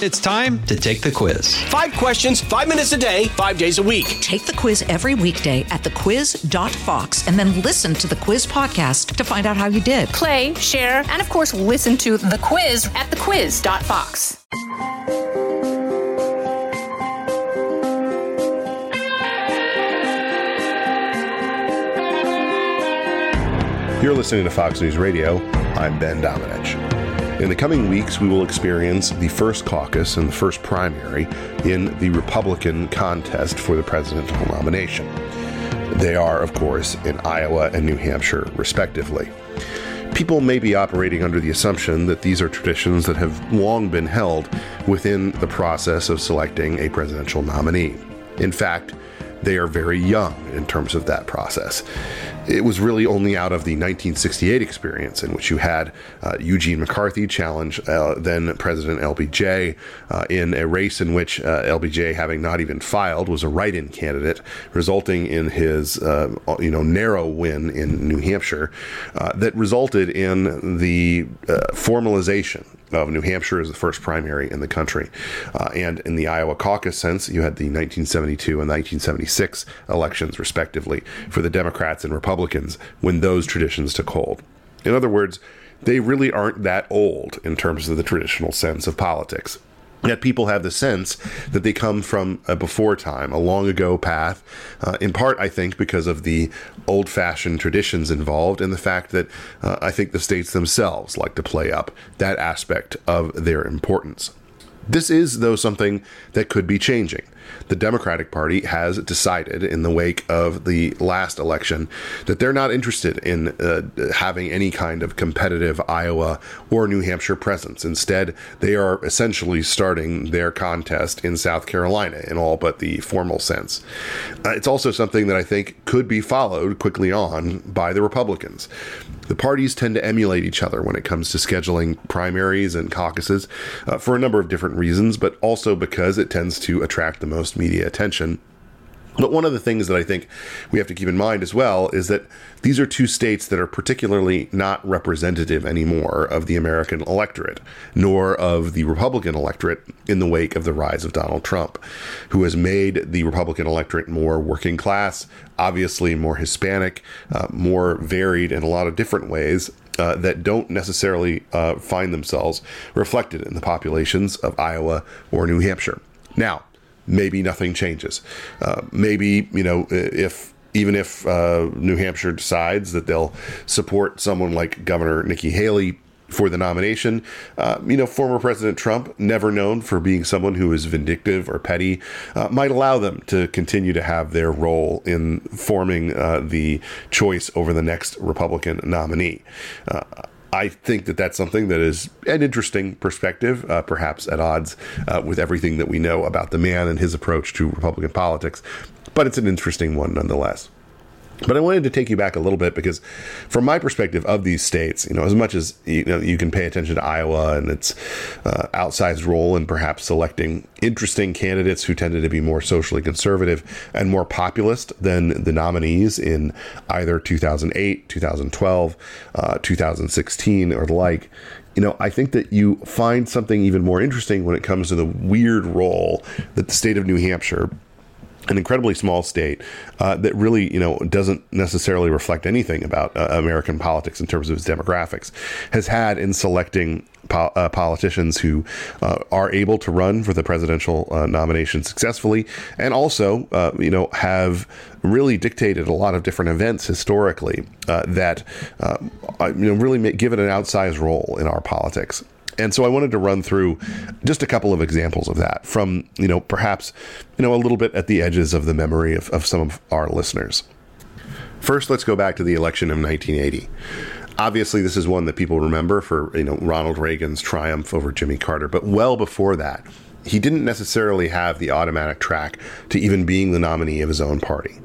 It's time to take the quiz. Five questions, five minutes a day, five days a week. Take the quiz every weekday at thequiz.fox and then listen to the quiz podcast to find out how you did. Play, share, and of course, listen to the quiz at thequiz.fox. You're listening to Fox News Radio. I'm Ben Domenech. In the coming weeks, we will experience the first caucus and the first primary in the Republican contest for the presidential nomination. They are, of course, in Iowa and New Hampshire, respectively. People may be operating under the assumption that these are traditions that have long been held within the process of selecting a presidential nominee. In fact, they are very young in terms of that process. It was really only out of the 1968 experience in which you had uh, Eugene McCarthy challenge uh, then President LBJ uh, in a race in which uh, LBJ, having not even filed, was a write-in candidate, resulting in his uh, you know narrow win in New Hampshire, uh, that resulted in the formalization of New Hampshire as the first primary in the country. Uh, and in the Iowa caucus sense, you had the 1972 and 1976 elections, respectively, for the Democrats and Republicans when those traditions took hold. In other words, they really aren't that old in terms of the traditional sense of politics. Yet people have the sense that they come from a before time, a long ago path, uh, in part, I think, because of the old fashioned traditions involved and the fact that uh, I think the states themselves like to play up that aspect of their importance. This is, though, something that could be changing the Democratic Party has decided in the wake of the last election that they're not interested in uh, having any kind of competitive Iowa or New Hampshire presence. Instead, they are essentially starting their contest in South Carolina in all but the formal sense. Uh, it's also something that I think could be followed quickly on by the Republicans. The parties tend to emulate each other when it comes to scheduling primaries and caucuses uh, for a number of different reasons, but also because it tends to attract the most media attention. But one of the things that I think we have to keep in mind as well is that these are two states that are particularly not representative anymore of the American electorate, nor of the Republican electorate in the wake of the rise of Donald Trump, who has made the Republican electorate more working class, obviously more Hispanic, uh, more varied in a lot of different ways. Uh, that don't necessarily uh, find themselves reflected in the populations of Iowa or New Hampshire. Now, maybe nothing changes. Uh, maybe, you know, if even if uh, New Hampshire decides that they'll support someone like Governor Nikki Haley for the nomination. Uh, you know, former President Trump, never known for being someone who is vindictive or petty, uh, might allow them to continue to have their role in forming uh, the choice over the next Republican nominee. I think that that's something that is an interesting perspective, uh, perhaps at odds uh, with everything that we know about the man and his approach to Republican politics, but it's an interesting one nonetheless. But I wanted to take you back a little bit because, from my perspective of these states, you know, as much as you know, you can pay attention to Iowa and its uh, outsized role in perhaps selecting interesting candidates who tended to be more socially conservative and more populist than the nominees in either 2008, 2012, uh, 2016, or the like. You know, I think that you find something even more interesting when it comes to the weird role that the state of New Hampshire an incredibly small state uh, that really, you know, doesn't necessarily reflect anything about uh, American politics in terms of its demographics, has had in selecting po- uh, politicians who uh, are able to run for the presidential uh, nomination successfully, and also, uh, you know, have really dictated a lot of different events historically that, you know, really give it an outsized role in our politics. And so I wanted to run through just a couple of examples of that from, you know, perhaps, you know, a little bit at the edges of the memory of, of some of our listeners. First, let's go back to the election of 1980 obviously this is one that people remember for you know Ronald Reagan's triumph over Jimmy Carter but well before that he didn't necessarily have the automatic track to even being the nominee of his own party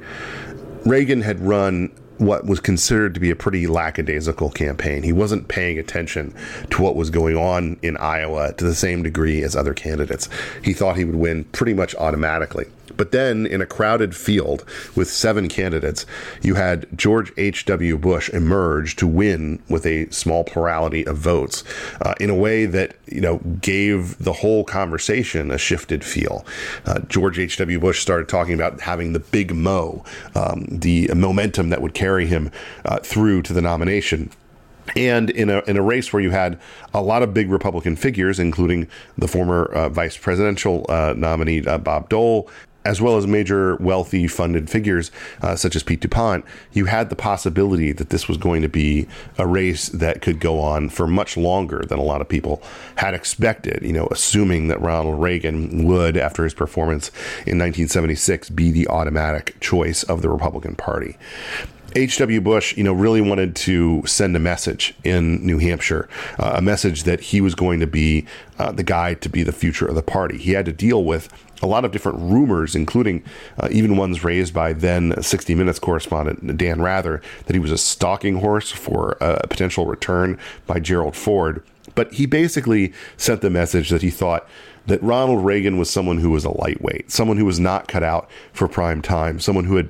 Reagan had run what was considered to be a pretty lackadaisical campaign. He wasn't paying attention to what was going on in Iowa to the same degree as other candidates. He thought he would win pretty much automatically. But then, in a crowded field with seven candidates, you had George H.W. Bush emerge to win with a small plurality of votes uh, in a way that, you know, gave the whole conversation a shifted feel. Uh, George H.W. Bush started talking about having the big mo, um, the momentum that would carry him uh, through to the nomination and in a in a race where you had a lot of big Republican figures, including the former uh, vice presidential uh, nominee uh, Bob Dole, as well as major wealthy funded figures uh, such as Pete DuPont, you had the possibility that this was going to be a race that could go on for much longer than a lot of people had expected, you know, assuming that Ronald Reagan would, after his performance in 1976, be the automatic choice of the Republican Party. H.W. Bush, you know, really wanted to send a message in New Hampshire, uh, a message that he was going to be uh, the guy to be the future of the party. He had to deal with a lot of different rumors, including uh, even ones raised by then 60 Minutes correspondent Dan Rather, that he was a stalking horse for a potential return by Gerald Ford. But he basically sent the message that he thought that Ronald Reagan was someone who was a lightweight, someone who was not cut out for prime time, someone who had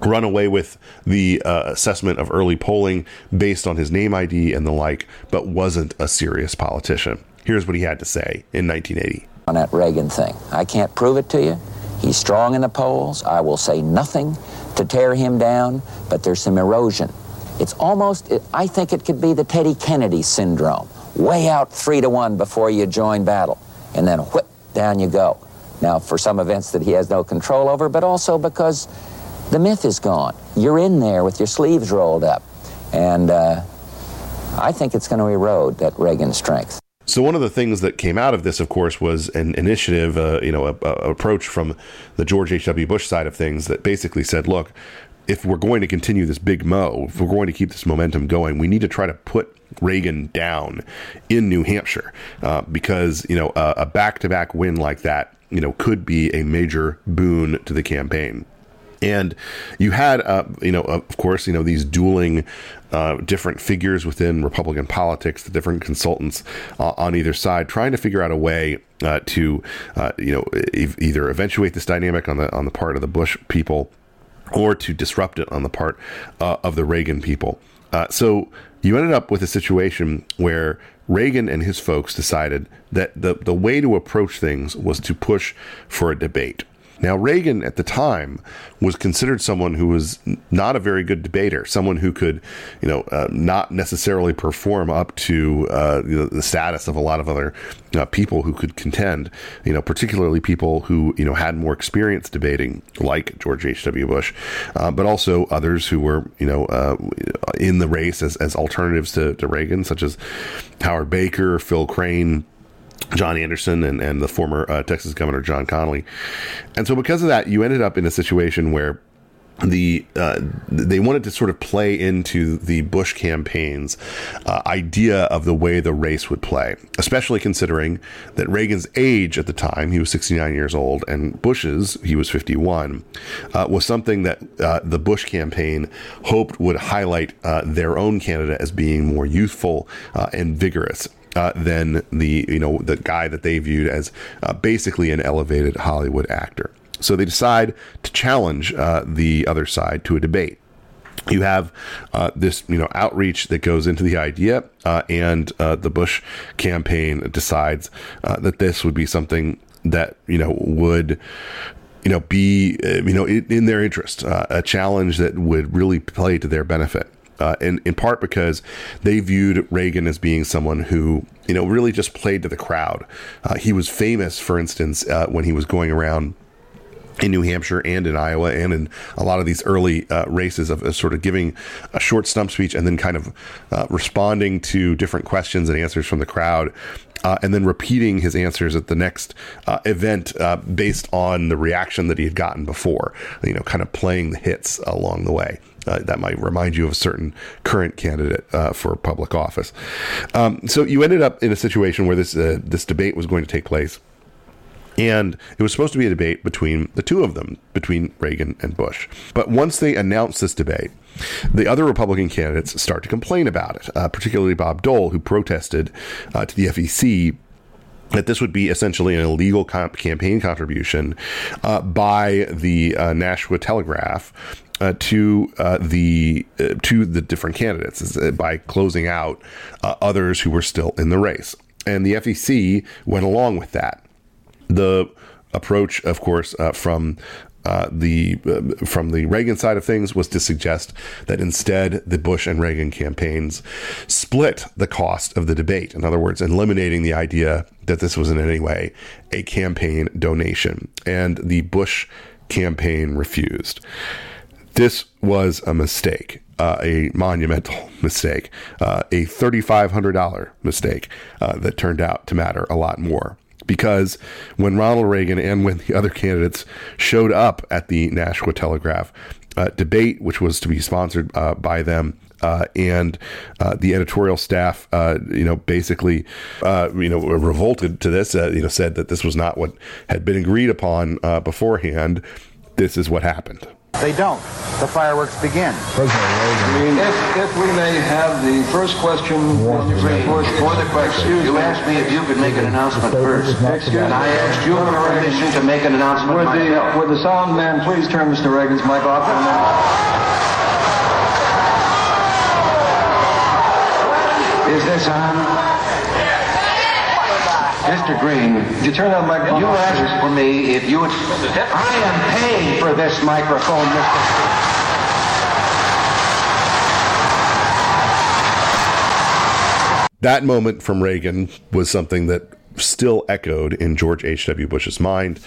run away with the uh, assessment of early polling based on his name ID and the like, but wasn't a serious politician. Here's what he had to say in 1980 on that Reagan thing. I can't prove it to you. He's strong in the polls. I will say nothing to tear him down, but there's some erosion. It's almost, I think it could be the Teddy Kennedy syndrome. Way out three to one before you join battle, and then whip, down you go. Now, for some events that he has no control over, but also because the myth is gone. You're in there with your sleeves rolled up. And uh, I think it's going to erode that Reagan strength. So one of the things that came out of this, of course, was an initiative, uh, you know, a, a approach from the George H.W. Bush side of things that basically said, look, if we're going to continue this big mo, if we're going to keep this momentum going, we need to try to put Reagan down in New Hampshire uh, because you know a back to back win like that, you know, could be a major boon to the campaign. And you had, uh, you know, of course, you know, these dueling uh, different figures within Republican politics, the different consultants uh, on either side, trying to figure out a way uh, to, uh, you know, e- either eventuate this dynamic on the on the part of the Bush people, or to disrupt it on the part uh, of the Reagan people. so you ended up with a situation where Reagan and his folks decided that the, the way to approach things was to push for a debate. Now, Reagan at the time was considered someone who was not a very good debater, someone who could, you know, uh, not necessarily perform up to uh, the status of a lot of other uh, people who could contend, you know, particularly people who, you know, had more experience debating, like George H.W. Bush, uh, but also others who were, you know, uh, in the race as, as alternatives to, to Reagan, such as Howard Baker, Phil Crane. John Anderson and, and the former uh, Texas Governor John Connally. And so, because of that, you ended up in a situation where the uh, they wanted to sort of play into the Bush campaign's uh, idea of the way the race would play, especially considering that Reagan's age at the time, he was 69 years old, and Bush's, he was 51, uh, was something that uh, the Bush campaign hoped would highlight uh, their own candidate as being more youthful uh, and vigorous uh, than the you know the guy that they viewed as uh, basically an elevated Hollywood actor. So they decide to challenge uh, the other side to a debate. You have uh, this, you know, outreach that goes into the idea, uh, and uh, the Bush campaign decides that this would be something that you know would you know be you know in, in their interest, a challenge that would really play to their benefit uh, in in part because they viewed Reagan as being someone who you know really just played to the crowd. Uh, he was famous, for instance, uh, when he was going around in New Hampshire and in Iowa and in a lot of these early uh, races of, of, sort of giving a short stump speech and then kind of uh, responding to different questions and answers from the crowd. Uh, and then repeating his answers at the next uh, event uh, based on the reaction that he had gotten before, you know, kind of playing the hits along the way. Uh, that might remind you of a certain current candidate uh, for public office. Um, so you ended up in a situation where this uh, this debate was going to take place. And it was supposed to be a debate between the two of them, between Reagan and Bush. But once they announced this debate, the other Republican candidates start to complain about it, uh, particularly Bob Dole, who protested uh, to the FEC that this would be essentially an illegal comp- campaign contribution uh, by the uh, Nashua Telegraph uh, to uh, the uh, to the different candidates uh, by closing out others who were still in the race, and the FEC went along with that. The approach, of course, from uh, the uh, from the Reagan side of things was to suggest that instead the Bush and Reagan campaigns split the cost of the debate. In other words, eliminating the idea that this was in any way a campaign donation, and the Bush campaign refused. This was a mistake. Uh, a monumental mistake, uh, a $3,500 mistake uh, that turned out to matter a lot more because when Ronald Reagan and when the other candidates showed up at the Nashua Telegraph uh, debate, which was to be sponsored uh, by them. Uh, and uh, the editorial staff, uh, you know, basically, uh, you know, revolted to this. you know, said that this was not what had been agreed upon beforehand. This is what happened. They don't. The fireworks begin. If, if we may have the first question for the question, you asked me if you could make an announcement first. And I asked you for permission to make an announcement would the, would the sound man please turn Mr. Reagan's mic off for a minute? Is this on? Mr. Green, Did you turn that microphone you asked for me if you would... I am paying for this microphone, Mr. That moment from Reagan was something that still echoed in George H.W. Bush's mind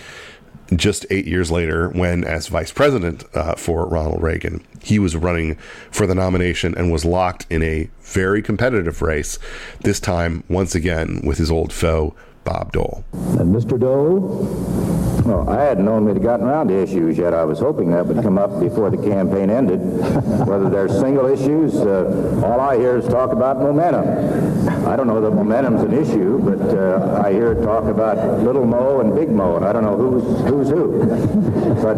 just eight years later, when, as vice president uh, for Ronald Reagan, he was running for the nomination and was locked in a very competitive race, this time, once again, with his old foe, Bob Dole. And Mr. Dole? Well, I hadn't known we'd gotten around to issues yet. I was hoping that would come up before the campaign ended. Whether they're single issues, uh, all I hear is talk about momentum. I don't know that momentum's an issue, but uh, I hear talk about little Mo and big Mo, and I don't know who's who's who. But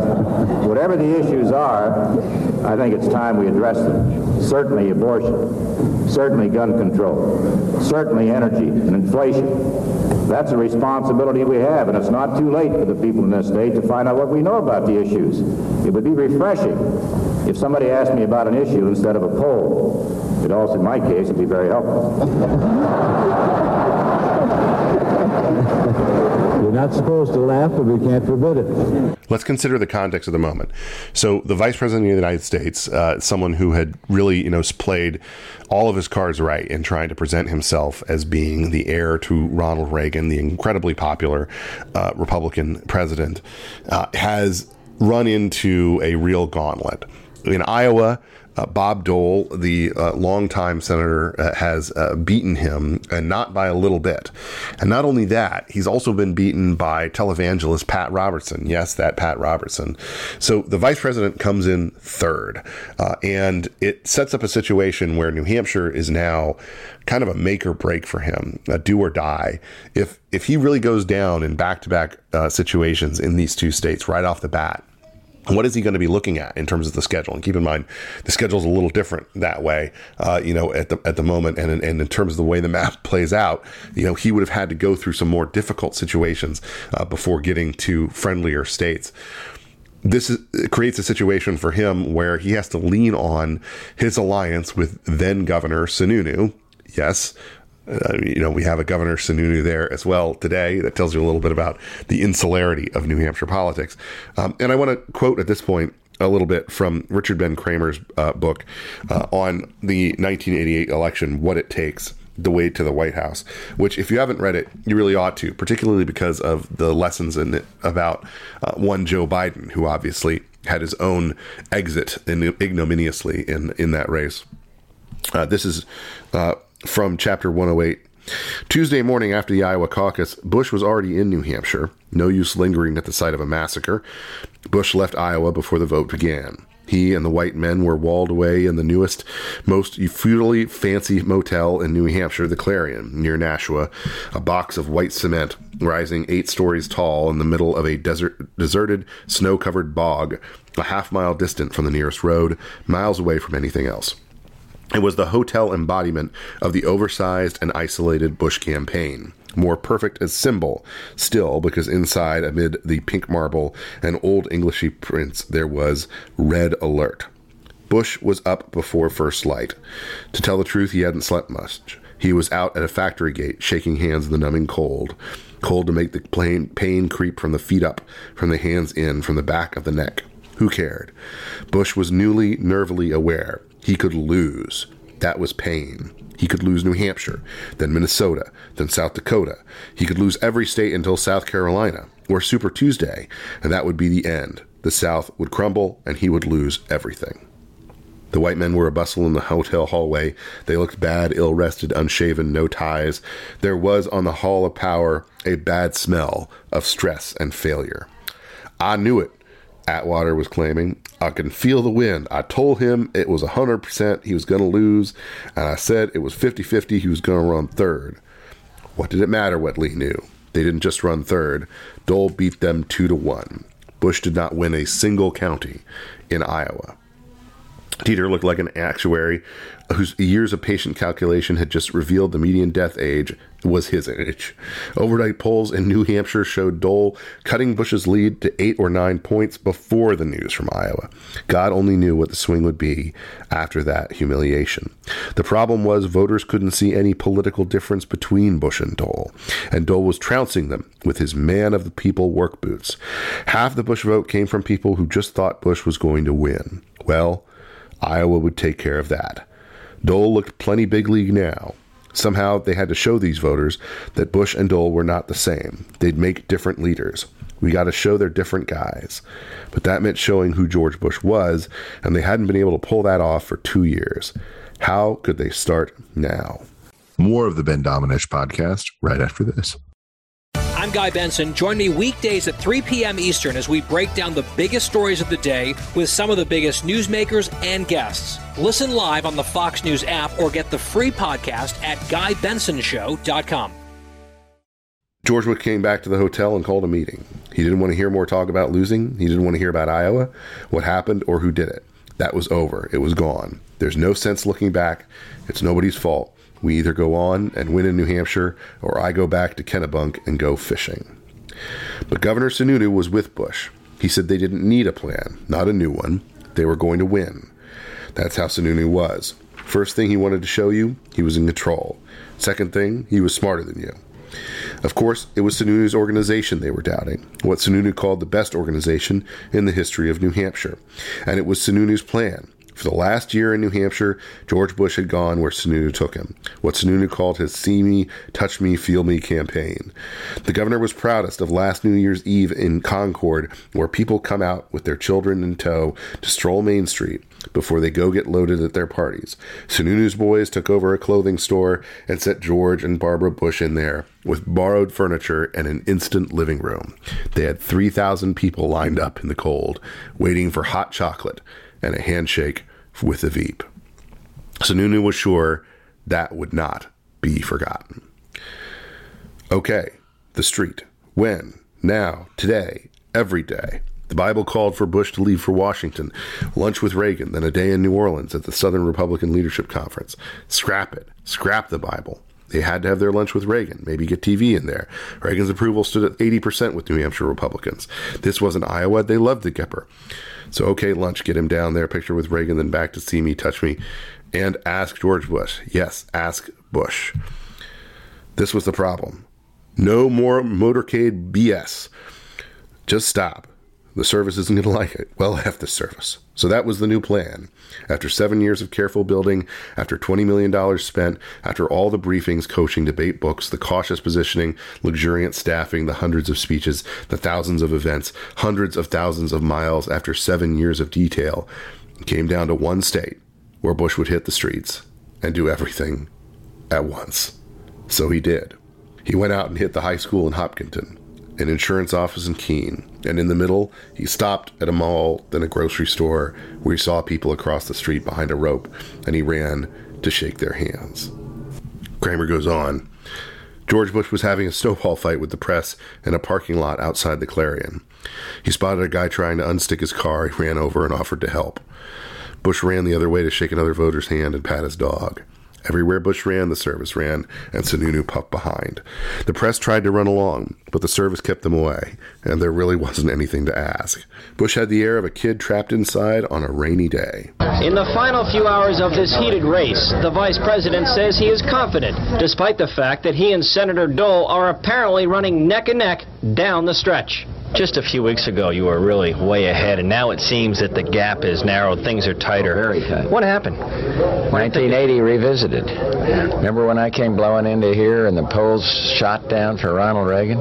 whatever the issues are, I think it's time we address them. Certainly abortion, certainly gun control, certainly energy and inflation. That's a responsibility we have, and it's not too late for the people in this state to find out what we know about the issues. It would be refreshing if somebody asked me about an issue instead of a poll. It also, in my case, would be very helpful. You're not supposed to laugh, but we can't forbid it. Let's consider the context of the moment. So, the Vice President of the United States, uh, someone who had really, you know, played all of his cards right in trying to present himself as being the heir to Ronald Reagan, the incredibly popular uh, Republican president, uh, has run into a real gauntlet. In Iowa, uh, Bob Dole, the uh, longtime senator, uh, has uh, beaten him, and not by a little bit. And not only that, he's also been beaten by televangelist Pat Robertson. Yes, that Pat Robertson. So the vice president comes in third, uh, and it sets up a situation where New Hampshire is now kind of a make or break for him, a do or die. If if he really goes down in back to back situations in these two states right off the bat what is he going to be looking at in terms of the schedule? And keep in mind, the schedule is a little different that way, uh, you know, at the at the moment, and and in terms of the way the map plays out, you know, he would have had to go through some more difficult situations uh, before getting to friendlier states. This is, creates a situation for him where he has to lean on his alliance with then Governor Sununu. Yes, uh, you know, we have a Governor Sununu there as well today. That tells you a little bit about the insularity of New Hampshire politics. Um, and I want to quote at this point a little bit from Richard Ben Cramer's uh, book uh, on the 1988 election, What It Takes the way to the White House, which, if you haven't read it, you really ought to, particularly because of the lessons in it about uh, one Joe Biden, who obviously had his own exit in, ignominiously in, in that race. Uh, this is uh, from chapter 108. Tuesday morning after the Iowa caucus, Bush was already in New Hampshire. No use lingering at the site of a massacre. Bush left Iowa before the vote began. He and the white men were walled away in the newest, most feudally fancy motel in New Hampshire, the Clarion, near Nashua, a box of white cement rising eight stories tall in the middle of a desert, deserted, snow covered bog, a half mile distant from the nearest road, miles away from anything else. It was the hotel embodiment of the oversized and isolated Bush campaign more perfect as symbol, still, because inside, amid the pink marble and old Englishy prints, there was red alert. Bush was up before first light. To tell the truth, he hadn't slept much. He was out at a factory gate, shaking hands in the numbing cold. Cold to make the pain, pain creep from the feet up, from the hands in, from the back of the neck. Who cared? Bush was newly, nervily aware. He could lose. That was pain. He could lose New Hampshire, then Minnesota, then South Dakota. He could lose every state until South Carolina, or Super Tuesday, and that would be the end. The South would crumble, and he would lose everything. The white men were a bustle in the hotel hallway. They looked bad, ill rested, unshaven, no ties. There was on the Hall of Power a bad smell of stress and failure. I knew it, Atwater was claiming. I can feel the wind. I told him it was 100% he was going to lose, and I said it was 50 50 he was going to run third. What did it matter what Lee knew? They didn't just run third, Dole beat them 2 to 1. Bush did not win a single county in Iowa. Teeter looked like an actuary whose years of patient calculation had just revealed the median death age was his age. Overnight polls in New Hampshire showed Dole cutting Bush's lead to eight or nine points before the news from Iowa. God only knew what the swing would be after that humiliation. The problem was voters couldn't see any political difference between Bush and Dole, and Dole was trouncing them with his man of the people work boots. Half the Bush vote came from people who just thought Bush was going to win. Well, Iowa would take care of that. Dole looked plenty big league now. Somehow they had to show these voters that Bush and Dole were not the same. They'd make different leaders. We got to show they're different guys. But that meant showing who George Bush was, and they hadn't been able to pull that off for two years. How could they start now? More of the Ben Domenech podcast right after this. I'm Guy Benson. Join me weekdays at 3 p.m. Eastern as we break down the biggest stories of the day with some of the biggest newsmakers and guests. Listen live on the Fox News app or get the free podcast at GuyBensonShow.com. George Bush came back to the hotel and called a meeting. He didn't want to hear more talk about losing. He didn't want to hear about Iowa, what happened, or who did it. That was over. It was gone. There's no sense looking back. It's nobody's fault. We either go on and win in New Hampshire, or I go back to Kennebunk and go fishing. But Governor Sununu was with Bush. He said they didn't need a plan, not a new one. They were going to win. That's how Sununu was. First thing he wanted to show you, he was in control. Second thing, he was smarter than you. Of course, it was Sununu's organization they were doubting, what Sununu called the best organization in the history of New Hampshire. And it was Sununu's plan. For the last year in New Hampshire, George Bush had gone where Sununu took him, what Sununu called his See Me, Touch Me, Feel Me campaign. The governor was proudest of last New Year's Eve in Concord, where people come out with their children in tow to stroll Main Street before they go get loaded at their parties. Sununu's boys took over a clothing store and set George and Barbara Bush in there with borrowed furniture and an instant living room. They had 3,000 people lined up in the cold, waiting for hot chocolate and a handshake with the Veep. Sununu was sure that would not be forgotten. Okay, the street. When? Now, today, every day. The Bible called for Bush to leave for Washington, lunch with Reagan, then a day in New Orleans at the Southern Republican Leadership Conference. Scrap it. Scrap the Bible. They had to have their lunch with Reagan, maybe get TV in there. Reagan's approval stood at 80% with New Hampshire Republicans. This wasn't Iowa. They loved the Gipper. So, okay, lunch, get him down there, picture with Reagan, then back to see me, touch me, and ask George Bush. Yes, ask Bush. This was the problem. No more motorcade BS. Just stop. The service isn't going to like it. Well, F the service. So that was the new plan. After seven years of careful building, after $20 million spent, after all the briefings, coaching, debate books, the cautious positioning, luxuriant staffing, the hundreds of speeches, the thousands of events, hundreds of thousands of miles, after seven years of detail, came down to one state where Bush would hit the streets and do everything at once. So he did. He went out and hit the high school in Hopkinton. An insurance office in Keene, and in the middle, he stopped at a mall, then a grocery store, where he saw people across the street behind a rope, and he ran to shake their hands. Cramer goes on. George Bush was having a snowball fight with the press in a parking lot outside the Clarion. He spotted a guy trying to unstick his car. He ran over and offered to help. Bush ran the other way to shake another voter's hand and pat his dog. Everywhere Bush ran, the service ran, and Sununu puffed behind. The press tried to run along, but the service kept them away, and there really wasn't anything to ask. Bush had the air of a kid trapped inside on a rainy day. In the final few hours of this heated race, the vice president says he is confident, despite the fact that he and Senator Dole are apparently running neck and neck down the stretch. Just a few weeks ago, you were really way ahead, and now it seems that the gap is narrowed. Things are tighter. Very tight. What happened? 1980 revisited. Remember when I came blowing into here and the polls shot down for Ronald Reagan?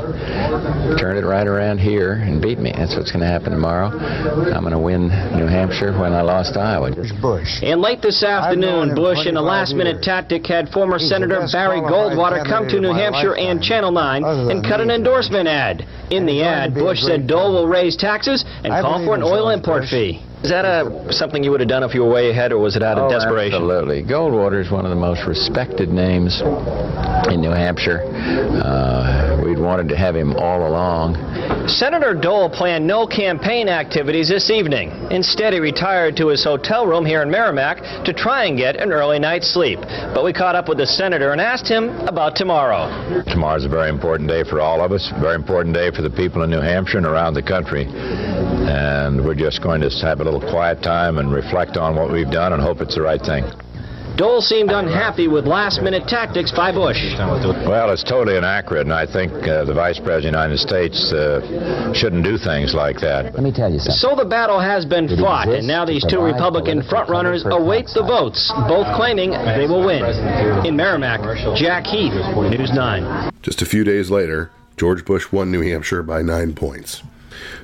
Turned right around here and beat me. That's what's going to happen tomorrow. I'm going to win New Hampshire when I lost Iowa. Bush. And late this afternoon, Bush, in a last-minute tactic, had former Senator Barry Goldwater come to New Hampshire and Channel 9 and cut an endorsement ad. In the ad, Bush said Dole will raise taxes and call for an oil import fee. Is that a, something you would have done if you were way ahead, or was it out of oh, desperation? Absolutely. Goldwater is one of the most respected names in New Hampshire. Uh, we'd wanted to have him all along. Senator Dole planned no campaign activities this evening. Instead, he retired to his hotel room here in Merrimack to try and get an early night's sleep. But we caught up with the senator and asked him about tomorrow. Tomorrow's a very important day for all of us, a very important day for the people in New Hampshire and around the country. And we're just going to have a little quiet time and reflect on what we've done and hope it's the right thing. Dole seemed unhappy with last-minute tactics by Bush. Well, it's totally inaccurate, and I think uh, the Vice President of the United States uh, shouldn't do things like that. Let me tell you something. So the battle has been fought, and now these two Republican frontrunners await the votes, both claiming they will win. In Merrimack, Jack Heath, News 9. Just a few days later, George Bush won New Hampshire by nine points.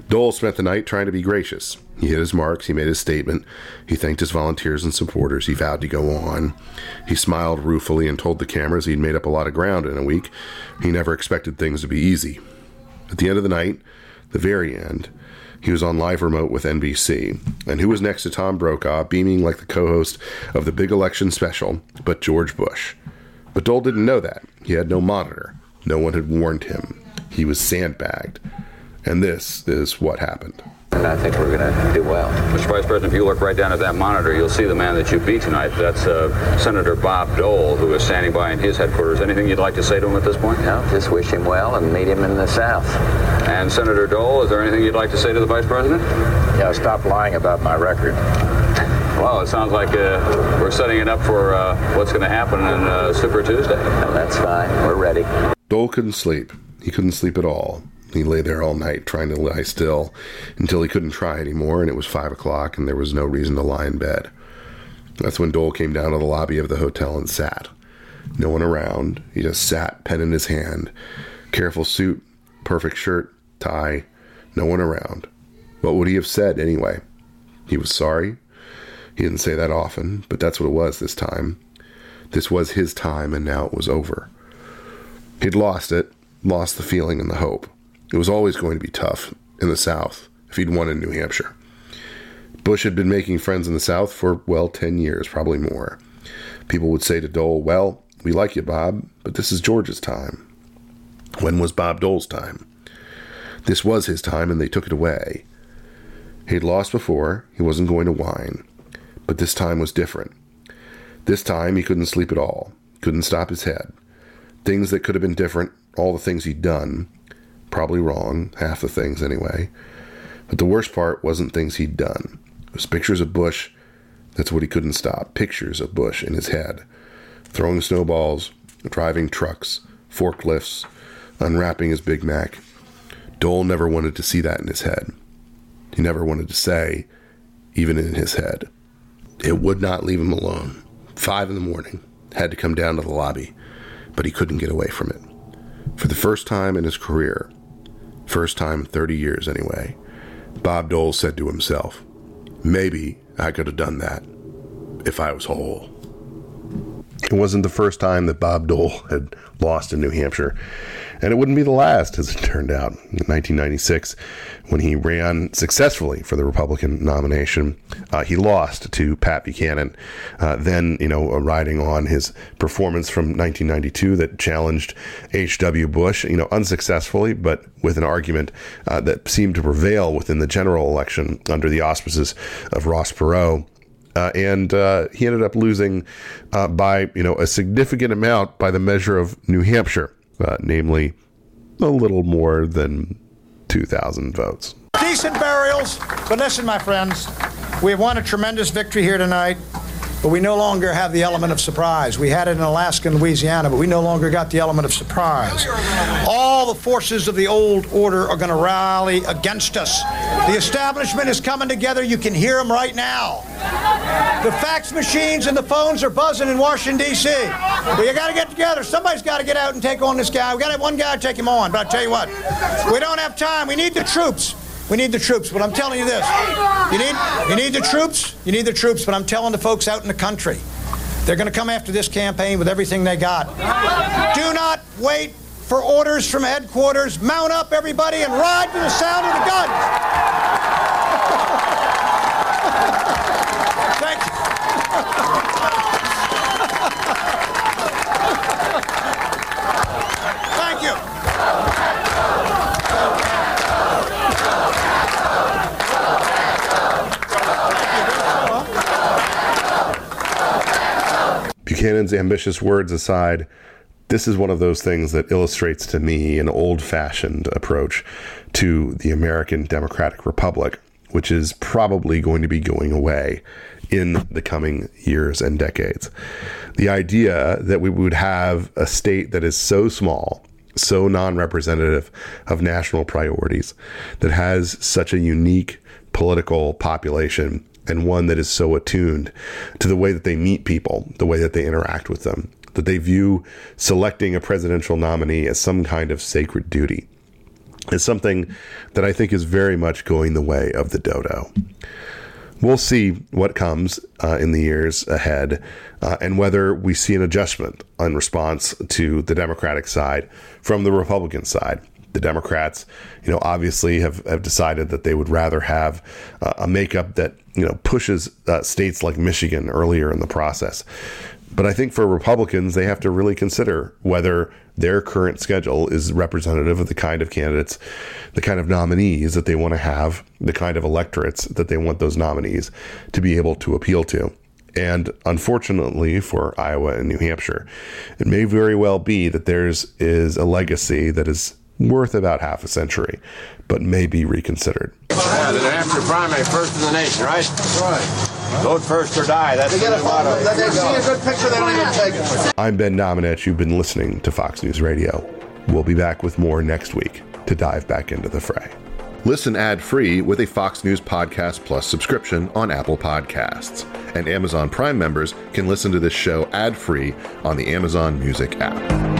Dole spent the night trying to be gracious. He hit his marks, he made his statement, he thanked his volunteers and supporters, he vowed to go on. He smiled ruefully and told the cameras he'd made up a lot of ground in a week. He never expected things to be easy. At the end of the night, the very end, he was on live remote with NBC. And who was next to Tom Brokaw, beaming like the co host of the big election special, but George Bush? But Dole didn't know that. He had no monitor. No one had warned him. He was sandbagged. And this is what happened. And I think we're going to do well. Mr. Vice President, if you look right down at that monitor, you'll see the man that you beat tonight. That's uh, Senator Bob Dole, who is standing by in his headquarters. Anything you'd like to say to him at this point? No, just wish him well and meet him in the South. And Senator Dole, is there anything you'd like to say to the Vice President? Yeah, stop lying about my record. Well, it sounds like uh, we're setting it up for uh, what's going to happen on uh, Super Tuesday. No, that's fine. We're ready. Dole couldn't sleep. He couldn't sleep at all. He lay there all night trying to lie still until he couldn't try anymore, and it was five o'clock, and there was no reason to lie in bed. That's when Dole came down to the lobby of the hotel and sat. No one around. He just sat, pen in his hand. Careful suit, perfect shirt, tie. No one around. What would he have said anyway? He was sorry. He didn't say that often, but that's what it was this time. This was his time, and now it was over. He'd lost it, lost the feeling and the hope. It was always going to be tough in the South if he'd won in New Hampshire. Bush had been making friends in the South for, well, 10 years, probably more. People would say to Dole, Well, we like you, Bob, but this is George's time. When was Bob Dole's time? This was his time, and they took it away. He'd lost before, he wasn't going to whine, but this time was different. This time he couldn't sleep at all, couldn't stop his head. Things that could have been different, all the things he'd done, probably wrong, half the things anyway. But the worst part wasn't things he'd done. It was pictures of Bush. That's what he couldn't stop. Pictures of Bush in his head. Throwing snowballs, driving trucks, forklifts, unwrapping his Big Mac. Dole never wanted to see that in his head. He never wanted to say, even in his head. It would not leave him alone. Five in the morning. Had to come down to the lobby, but he couldn't get away from it. For the first time in his career, first time in 30 years anyway, Bob Dole said to himself, Maybe I could have done that if I was whole. It wasn't the first time that Bob Dole had lost in New Hampshire. And it wouldn't be the last, as it turned out. In 1996, when he ran successfully for the Republican nomination, uh, he lost to Pat Buchanan. Uh, then, you know, riding on his performance from 1992 that challenged H.W. Bush, you know, unsuccessfully, but with an argument uh, that seemed to prevail within the general election under the auspices of Ross Perot. Uh, and uh, he ended up losing uh, by you know a significant amount by the measure of New Hampshire, uh, namely a little more than two thousand votes. Decent burials, but listen, my friends, we have won a tremendous victory here tonight. But we no longer have the element of surprise. We had it in Alaska and Louisiana, but we no longer got the element of surprise. All the forces of the old order are going to rally against us. The establishment is coming together. You can hear them right now. The fax machines and the phones are buzzing in Washington, D.C. You got to get together. Somebody's got to get out and take on this guy. we got to have one guy take him on. But I tell you what, we don't have time. We need the troops. We need the troops, but I'm telling you this. You need, you need the troops, you need the troops, but I'm telling the folks out in the country, they're going to come after this campaign with everything they got. Do not wait for orders from headquarters. Mount up, everybody, and ride to the sound of the guns. Thank you. Thank you. Buchanan's ambitious words aside, this is one of those things that illustrates to me an old fashioned approach to the American Democratic Republic, which is probably going to be going away in the coming years and decades. The idea that we would have a state that is so small, so non representative of national priorities, that has such a unique political population and one that is so attuned to the way that they meet people, the way that they interact with them, that they view selecting a presidential nominee as some kind of sacred duty, is something that I think is very much going the way of the dodo. We'll see what comes uh, in the years ahead uh, and whether we see an adjustment in response to the Democratic side from the Republican side the Democrats, you know, obviously have, have decided that they would rather have uh, a makeup that, you know, pushes uh, states like Michigan earlier in the process. But I think for Republicans, they have to really consider whether their current schedule is representative of the kind of candidates, the kind of nominees that they want to have, the kind of electorates that they want those nominees to be able to appeal to. And unfortunately for Iowa and New Hampshire, it may very well be that there's is a legacy that is worth about half a century, but may be reconsidered. Yeah, the New Hampshire primary, first in the nation, right? That's right. Vote first or die. That's they get a motto. They see a good picture, they don't even take it. I'm Ben Domenech. You've been listening to Fox News Radio. We'll be back with more next week to dive back into the fray. Listen ad free with a Fox News Podcast Plus subscription on Apple Podcasts. And Amazon Prime members can listen to this show ad free on the Amazon Music app.